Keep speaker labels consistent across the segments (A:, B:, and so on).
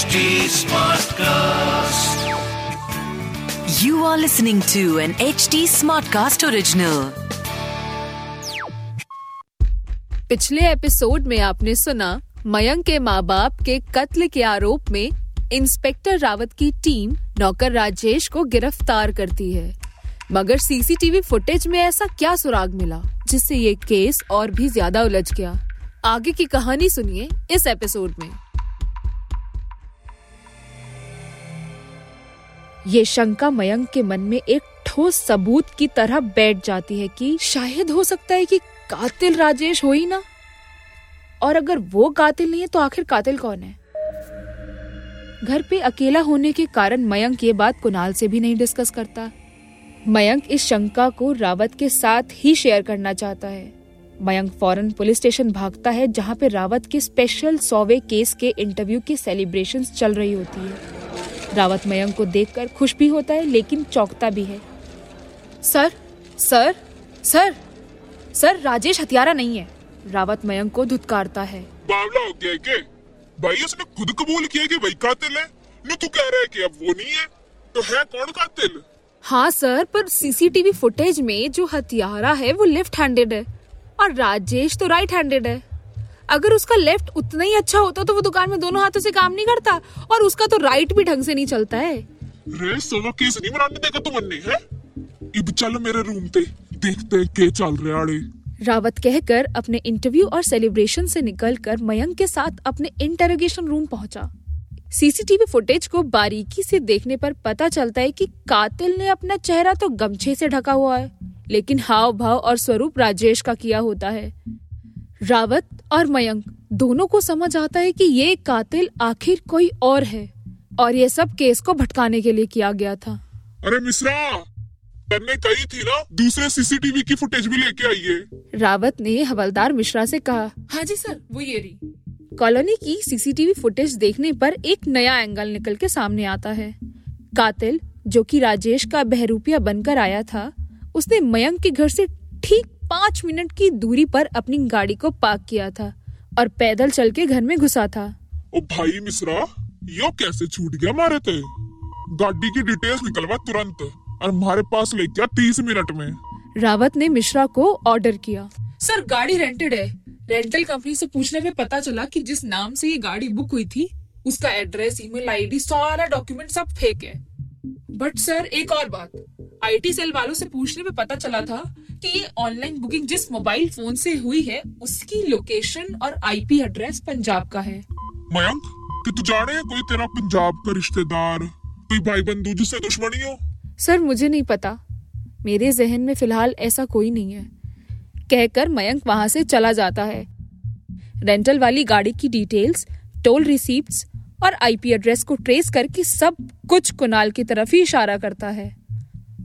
A: HD Smartcast.
B: You are listening to an HD Smartcast original.
C: पिछले episode में आपने सुना मयंक के माँ बाप के कत्ल के आरोप में इंस्पेक्टर रावत की टीम नौकर राजेश को गिरफ़्तार करती है मगर सीसीटीवी फुटेज में ऐसा क्या सुराग मिला जिससे ये केस और भी ज़्यादा उलझ गया आगे की कहानी सुनिए इस एपिसोड में ये शंका मयंक के मन में एक ठोस सबूत की तरह बैठ जाती है कि शायद हो सकता है कि कातिल राजेश हो ही ना। और अगर वो कातिल नहीं है तो आखिर कातिल कौन है? घर पे अकेला होने के कारण मयंक ये बात कुणाल से भी नहीं डिस्कस करता। मयंक इस शंका को रावत के साथ ही शेयर करना चाहता है। मयंक फ़ौरन पुलिस स्टेशन भागता है, जहाँ पे रावत के स्पेशल सौवे केस के इंटरव्यू की सेलिब्रेशन चल रही होती है। रावत मयंक को देखकर खुश भी होता है लेकिन चौंकता भी है। Sir sir sir sir Rajesh हथियारा नहीं है। रावत मयंक को धुतकारता है।
D: बावला गया भाई उसने खुद कबूल किया कि भाई कातिल है? नु तू कह रहा है कि अब वो नहीं है? तो है कौन कातिल?
C: हाँ सर पर सीसीटीवी फुटेज में जो हथियारा है वो लेफ़्ट हैंडेड है। और राजेश तो राइट हैंडेड है। अगर उसका लेफ़्ट उतना ही अच्छा होता तो वो दुकान में दोनों हाथों से काम नहीं करता। और उसका तो राइट भी ढंग से नहीं चलता है।
D: रे सोवा केस नहीं बनाने देगा तू है? इब चल मेरे रूम पे देखते के चल रहे
C: रावत कहकर अपने इंटरव्यू और सेलिब्रेशन से निकलकर मयंक के साथ अपने इंटरोगेशन रूम पहुँचा। सीसीटीवी फुटेज को बारीकी से देखने पर पता चलता है कि कातिल ने अपना चेहरा तो गमछे से ढका हुआ है लेकिन हाव भाव और स्वरूप राजेश का किया होता है। रावत और मयंक दोनों को समझ आता है कि ये कातिल आखिर कोई और है और ये सब केस को भटकाने के लिए किया गया था।
D: अरे मिश्रा तन्ने कही थी ना दूसरे सीसीटीवी की फुटेज भी लेके आइए
C: रावत ने हवलदार मिश्रा से कहा हाँ जी सर वो ये रही। कॉलोनी की सीसीटीवी फुटेज देखने पर एक नया एंगल निकल के सामने आता है। कातिल जो कि राजेश का बहरूपिया बनकर आया था उसने मयंक के घर से ठीक पाँच मिनट की दूरी पर अपनी गाड़ी को पार्क किया था और पैदल चल के घर में घुसा था।
D: ओ भाई मिश्रा यो कैसे छूट गया मारे ते? गाड़ी की डिटेल्स निकलवा तुरंत और हमारे पास ले गया तीस मिनट में?
C: रावत ने मिश्रा को ऑर्डर किया। सर गाड़ी रेंटेड है। रेंटल कंपनी से पूछने पे पता चला कि जिस नाम से ये गाड़ी बुक हुई थी उसका एड्रेस ईमेल आईडी सारा डॉक्यूमेंट सब फेक है। बट सर एक और बात। आईटी सेल वालों से पूछने पे पता चला था कि ये ऑनलाइन बुकिंग जिस मोबाइल फ़ोन से हुई है उसकी लोकेशन और आईपी एड्रेस पंजाब का है।
D: मयंक कि तू जाने है कोई तेरा पंजाब का रिश्तेदार कोई भाई बंधु जिससे दुश्मनी हो?
C: सर मुझे नहीं पता। मेरे जहन में फ़िलहाल ऐसा कोई नहीं है। कहकर मयंक वहाँ से चला जाता है। रेंटल वाली गाड़ी की डिटेल्स टोल रिसीप्ट्स और आईपी एड्रेस को ट्रेस करके सब कुछ कुनाल की तरफ़ ही इशारा करता है।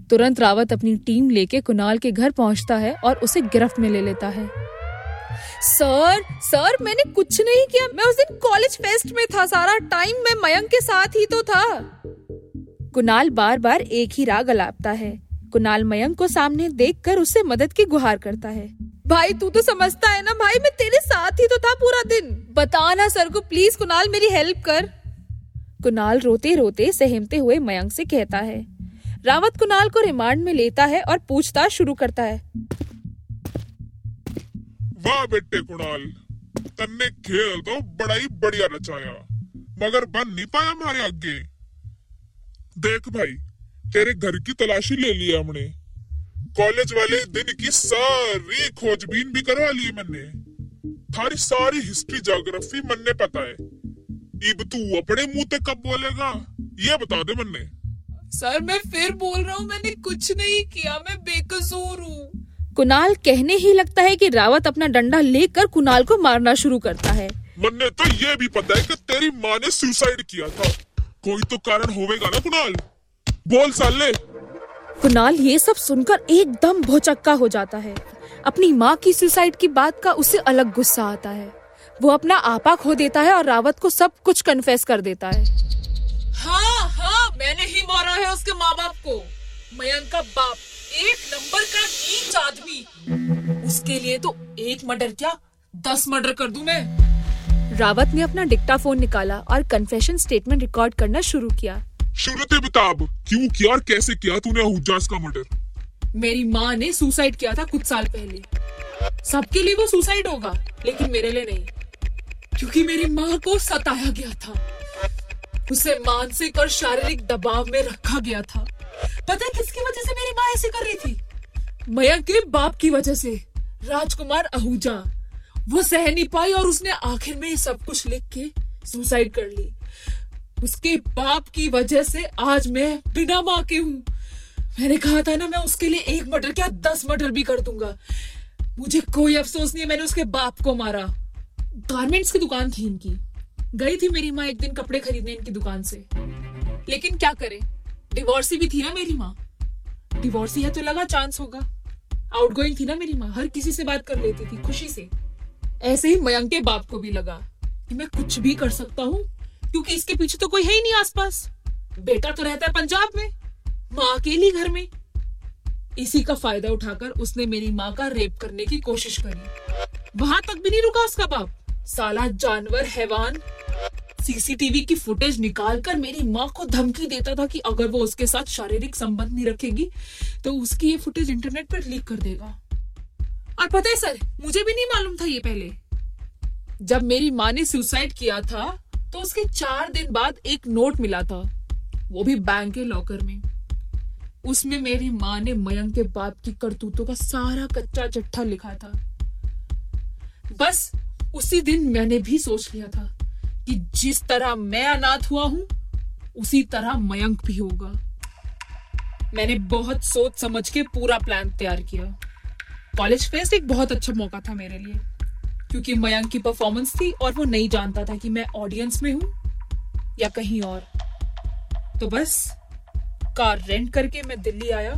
C: तुरंत रावत अपनी टीम लेके कुणाल के घर पहुँचता है और उसे गिरफ्त में ले लेता है। सर सर, मैंने कुछ नहीं किया। मैं उस दिन कॉलेज फेस्ट में था, सारा टाइम मैं मयंक के साथ ही तो था। कुणाल बार बार एक ही राग अलापता है। कुणाल मयंक को सामने देखकर उससे मदद की गुहार करता है। भाई, तू तो समझता है ना? भाई, मैं तेरे साथ ही तो था पूरा दिन। बता ना, सर को, प्लीज़ कुणाल मेरी हेल्प कर। कुणाल रोते रोते सहमते हुए मयंक से कहता है। रावत कुणाल को रिमांड में लेता है और पूछताछ शुरू करता है।
D: वाह बेटे कुणाल, तन्ने खेल तो बड़ा ही बढ़िया रचाया, मगर बन नहीं पाया हमारे आगे। देख भाई, तेरे घर की तलाशी ले लिया हमने। कॉलेज वाले दिन की सारी खोजबीन भी करवा ली मैंने। थारी सारी हिस्ट्री जोग्राफी मन्ने पता है। इब तू अपने मुँह ते कब बोलेगा, ये बता दे मन्ने
C: सर मैं फिर बोल रहा हूँ मैंने कुछ नहीं किया मैं बेकसूर हूँ। कुणाल कहने ही लगता है कि रावत अपना डंडा लेकर कुणाल को मारना शुरू करता है।
D: मन्ने तो ये भी पता है कि तेरी माँ ने सुसाइड किया था। कोई तो कारण होवेगा ना कुणाल? बोल साले।
C: कुणाल ये सब सुनकर एकदम भोचक्का हो जाता है। अपनी माँ की सुसाइड की बात का उसे अलग गुस्सा आता है। वो अपना आपा खो देता है और रावत को सब कुछ कन्फेस कर देता है। हाँ हाँ मैंने ही मारा है उसके माँ बाप को। मयंक का बाप एक नंबर का नीच आदमी। उसके लिए तो एक मर्डर क्या दस मर्डर कर दूँ मैं। रावत ने अपना डिक्टाफोन निकाला और कन्फेशन स्टेटमेंट रिकॉर्ड करना शुरू किया।
D: शुरू से बताब क्यों किया और कैसे किया तूने हुजास का मर्डर?
C: मेरी माँ ने सुसाइड किया था कुछ साल पहले। सबके लिए वो सुसाइड होगा लेकिन मेरे लिए नहीं। क्योंकि मेरी माँ को सताया गया था। उसे मानसिक और शारीरिक दबाव में रखा गया था। पता किसकी वजह से मेरी माँ ऐसे कर रही थी? मयंक के बाप की वजह से, राजकुमार आहूजा वो सह नहीं पाई और उसने आखिर में सब कुछ लिख के सुसाइड कर ली। उसके बाप की वजह से आज मैं बिना माँ के हूँ। मैंने कहा था ना, मैं उसके लिए एक मर्डर क्या दस मर्डर भी कर दूँगा। मुझे कोई अफसोस नहीं है, मैंने उसके बाप को मारा। गारमेंट्स की दुकान थी इनकी। गई थी मेरी माँ एक दिन कपड़े खरीदने इनकी दुकान से। लेकिन क्या करे? डिवोर्सी भी थी ना मेरी माँ। डिवोर्सी है तो लगा चांस होगा। आउटगोइंग थी ना मेरी माँ। हर किसी से बात कर लेती थी, खुशी से। ऐसे ही मयंक के बाप को भी लगा कि मैं कुछ भी कर सकता हूँ, क्योंकि इसके पीछे तो कोई है ही नहीं आसपास। बेटा तो रहता है पंजाब में, माँ अकेली घर में। इसी का फ़ायदा उठाकर उसने मेरी माँ का रेप करने की कोशिश करी। वहाँ तक भी नहीं रुका उसका बाप। साला जानवर, हैवान सीसीटीवी की फुटेज निकालकर मेरी माँ को धमकी देता था कि अगर वो उसके साथ शारीरिक संबंध नहीं रखेगी तो उसकी ये फुटेज इंटरनेट पर लीक कर देगा। और पता है सर, मुझे भी नहीं मालूम था ये पहले। जब मेरी माँ ने सुसाइड किया था तो उसके चार दिन बाद एक नोट मिला था, वो भी बैंक के लॉकर में। उसमें मेरी माँ ने मयंक के बाप की करतूतों का सारा कच्चा चिट्ठा लिखा था। बस उसी दिन मैंने भी सोच लिया था कि जिस तरह मैं अनाथ हुआ हूँ, उसी तरह मयंक भी होगा। मैंने बहुत सोच समझ के पूरा प्लान तैयार किया। कॉलेज फेस्ट एक बहुत अच्छा मौका था मेरे लिए, क्योंकि मयंक की परफॉर्मेंस थी और वो नहीं जानता था कि मैं ऑडियंस में हूँ या कहीं और। तो बस, कार रेंट करके मैं दिल्ली आया।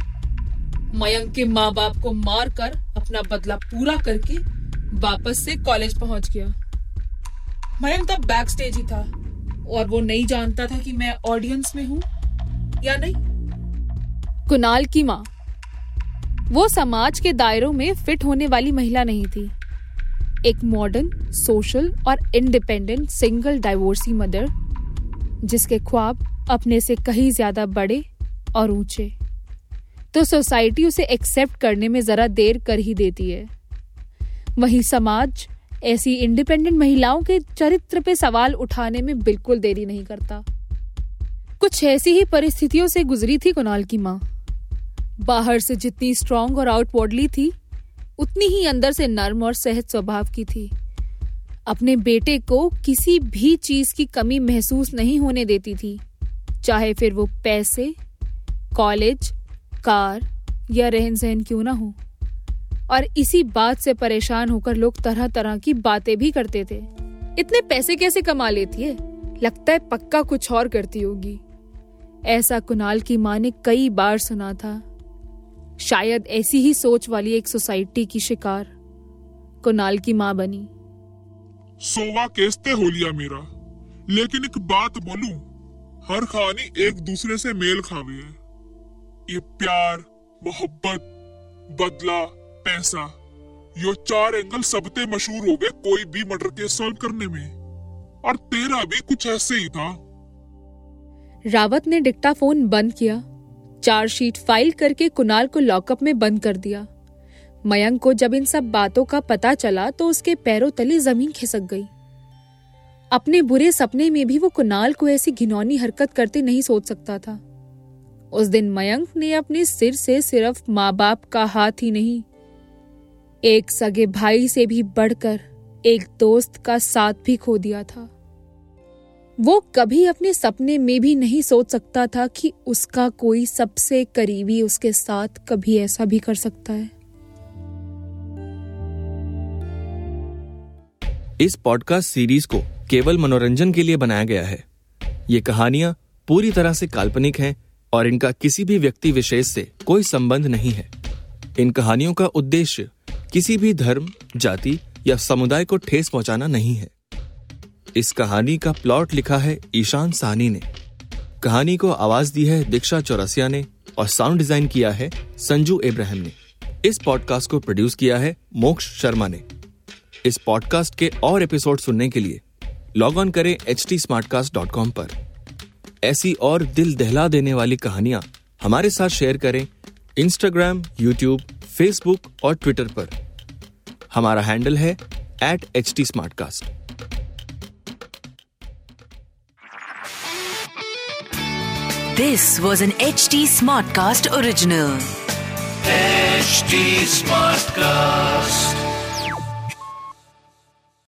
C: मयंक के माँ बाप को मार कर अपना बदला पूरा करके वापस से कॉलेज पहुँच गया। मयंक तब बैक स्टेज ही था। और वो नहीं जानता था कि मैं ऑडियंस में हूँ, या नहीं। कुणाल की माँ। वो समाज के दायरों में फिट होने वाली महिला नहीं थी। एक मॉडर्न सोशल और इंडिपेंडेंट सिंगल डाइवोर्सी मदर जिसके ख्वाब अपने से कहीं ज़्यादा बड़े और ऊँचे। तो सोसाइटी उसे एक्सेप्ट करने में जरा देर कर ही देती है। वहीं समाज ऐसी इंडिपेंडेंट महिलाओं के चरित्र पे सवाल उठाने में बिल्कुल देरी नहीं करता। कुछ ऐसी ही परिस्थितियों से गुजरी थी कुणाल की माँ। बाहर से जितनी स्ट्रांग और आउटवर्डली थी, उतनी ही अंदर से नर्म और सहज स्वभाव की थी। अपने बेटे को किसी भी चीज़ की कमी महसूस नहीं होने देती थी, चाहे फिर वो पैसे कॉलेज कार या रहन सहन क्यों ना हो। और इसी बात से परेशान होकर लोग तरह तरह की बातें भी करते थे। इतने पैसे कैसे कमा लेती है? लगता है पक्का कुछ और करती होगी। ऐसा कुणाल की माँ ने कई बार सुना था। शायद ऐसी ही सोच वाली एक सोसाइटी की शिकार कुणाल की माँ बनी।
D: सोवा केसते हो लिया मेरा, लेकिन एक बात बोलू, हर कहानी एक दूसरे से मेल खावे है। ये प्यार, मोहब्बत, बदला पैसा। यो चार एंगल सबते मशहूर हो गए कोई भी मर्डर केस सॉल्व करने में। और तेरा भी कुछ ऐसे ही था।
C: रावत ने डिक्टाफोन बंद किया। चार्जशीट फ़ाइल करके कुणाल को लॉकअप में बंद कर दिया। मयंक को जब इन सब बातों का पता चला तो उसके पैरों तले ज़मीन खिसक गई। अपने बुरे सपने में भी वो कुणाल को ऐसी घिनौनी हरकत करते नहीं सोच सकता था। उस दिन मयंक ने अपने सिर से सिर्फ़ माँ बाप का हाथ ही नहीं एक सगे भाई से भी बढ़कर एक दोस्त का साथ भी खो दिया था। वो कभी अपने सपने में भी नहीं सोच सकता था कि उसका कोई सबसे करीबी उसके साथ कभी ऐसा भी कर सकता है।
A: इस पॉडकास्ट सीरीज़ को केवल मनोरंजन के लिए बनाया गया है। ये कहानियाँ पूरी तरह से काल्पनिक हैं और इनका किसी भी व्यक्ति विशेष से कोई संबंध नहीं है। इन कहानियों का उद्देश्य किसी भी धर्म, जाति या समुदाय को ठेस पहुंचाना नहीं है। इस कहानी का प्लॉट लिखा है ईशान साहनी ने। कहानी को आवाज़ दी है दीक्षा चौरसिया ने और साउंड डिज़ाइन किया है संजू इब्राहिम ने। इस पॉडकास्ट को प्रोड्यूस किया है मोक्ष शर्मा ने। इस पॉडकास्ट के और एपिसोड सुनने के लिए लॉग ऑन करें एच टी पर। ऐसी और दिल दहला देने वाली कहानियाँ हमारे साथ शेयर करें इंस्टाग्राम यूट्यूब फेसबुक और ट्विटर पर। हमारा हैंडल है at H T
E: smart this was an H T
B: Smartcast original H T smart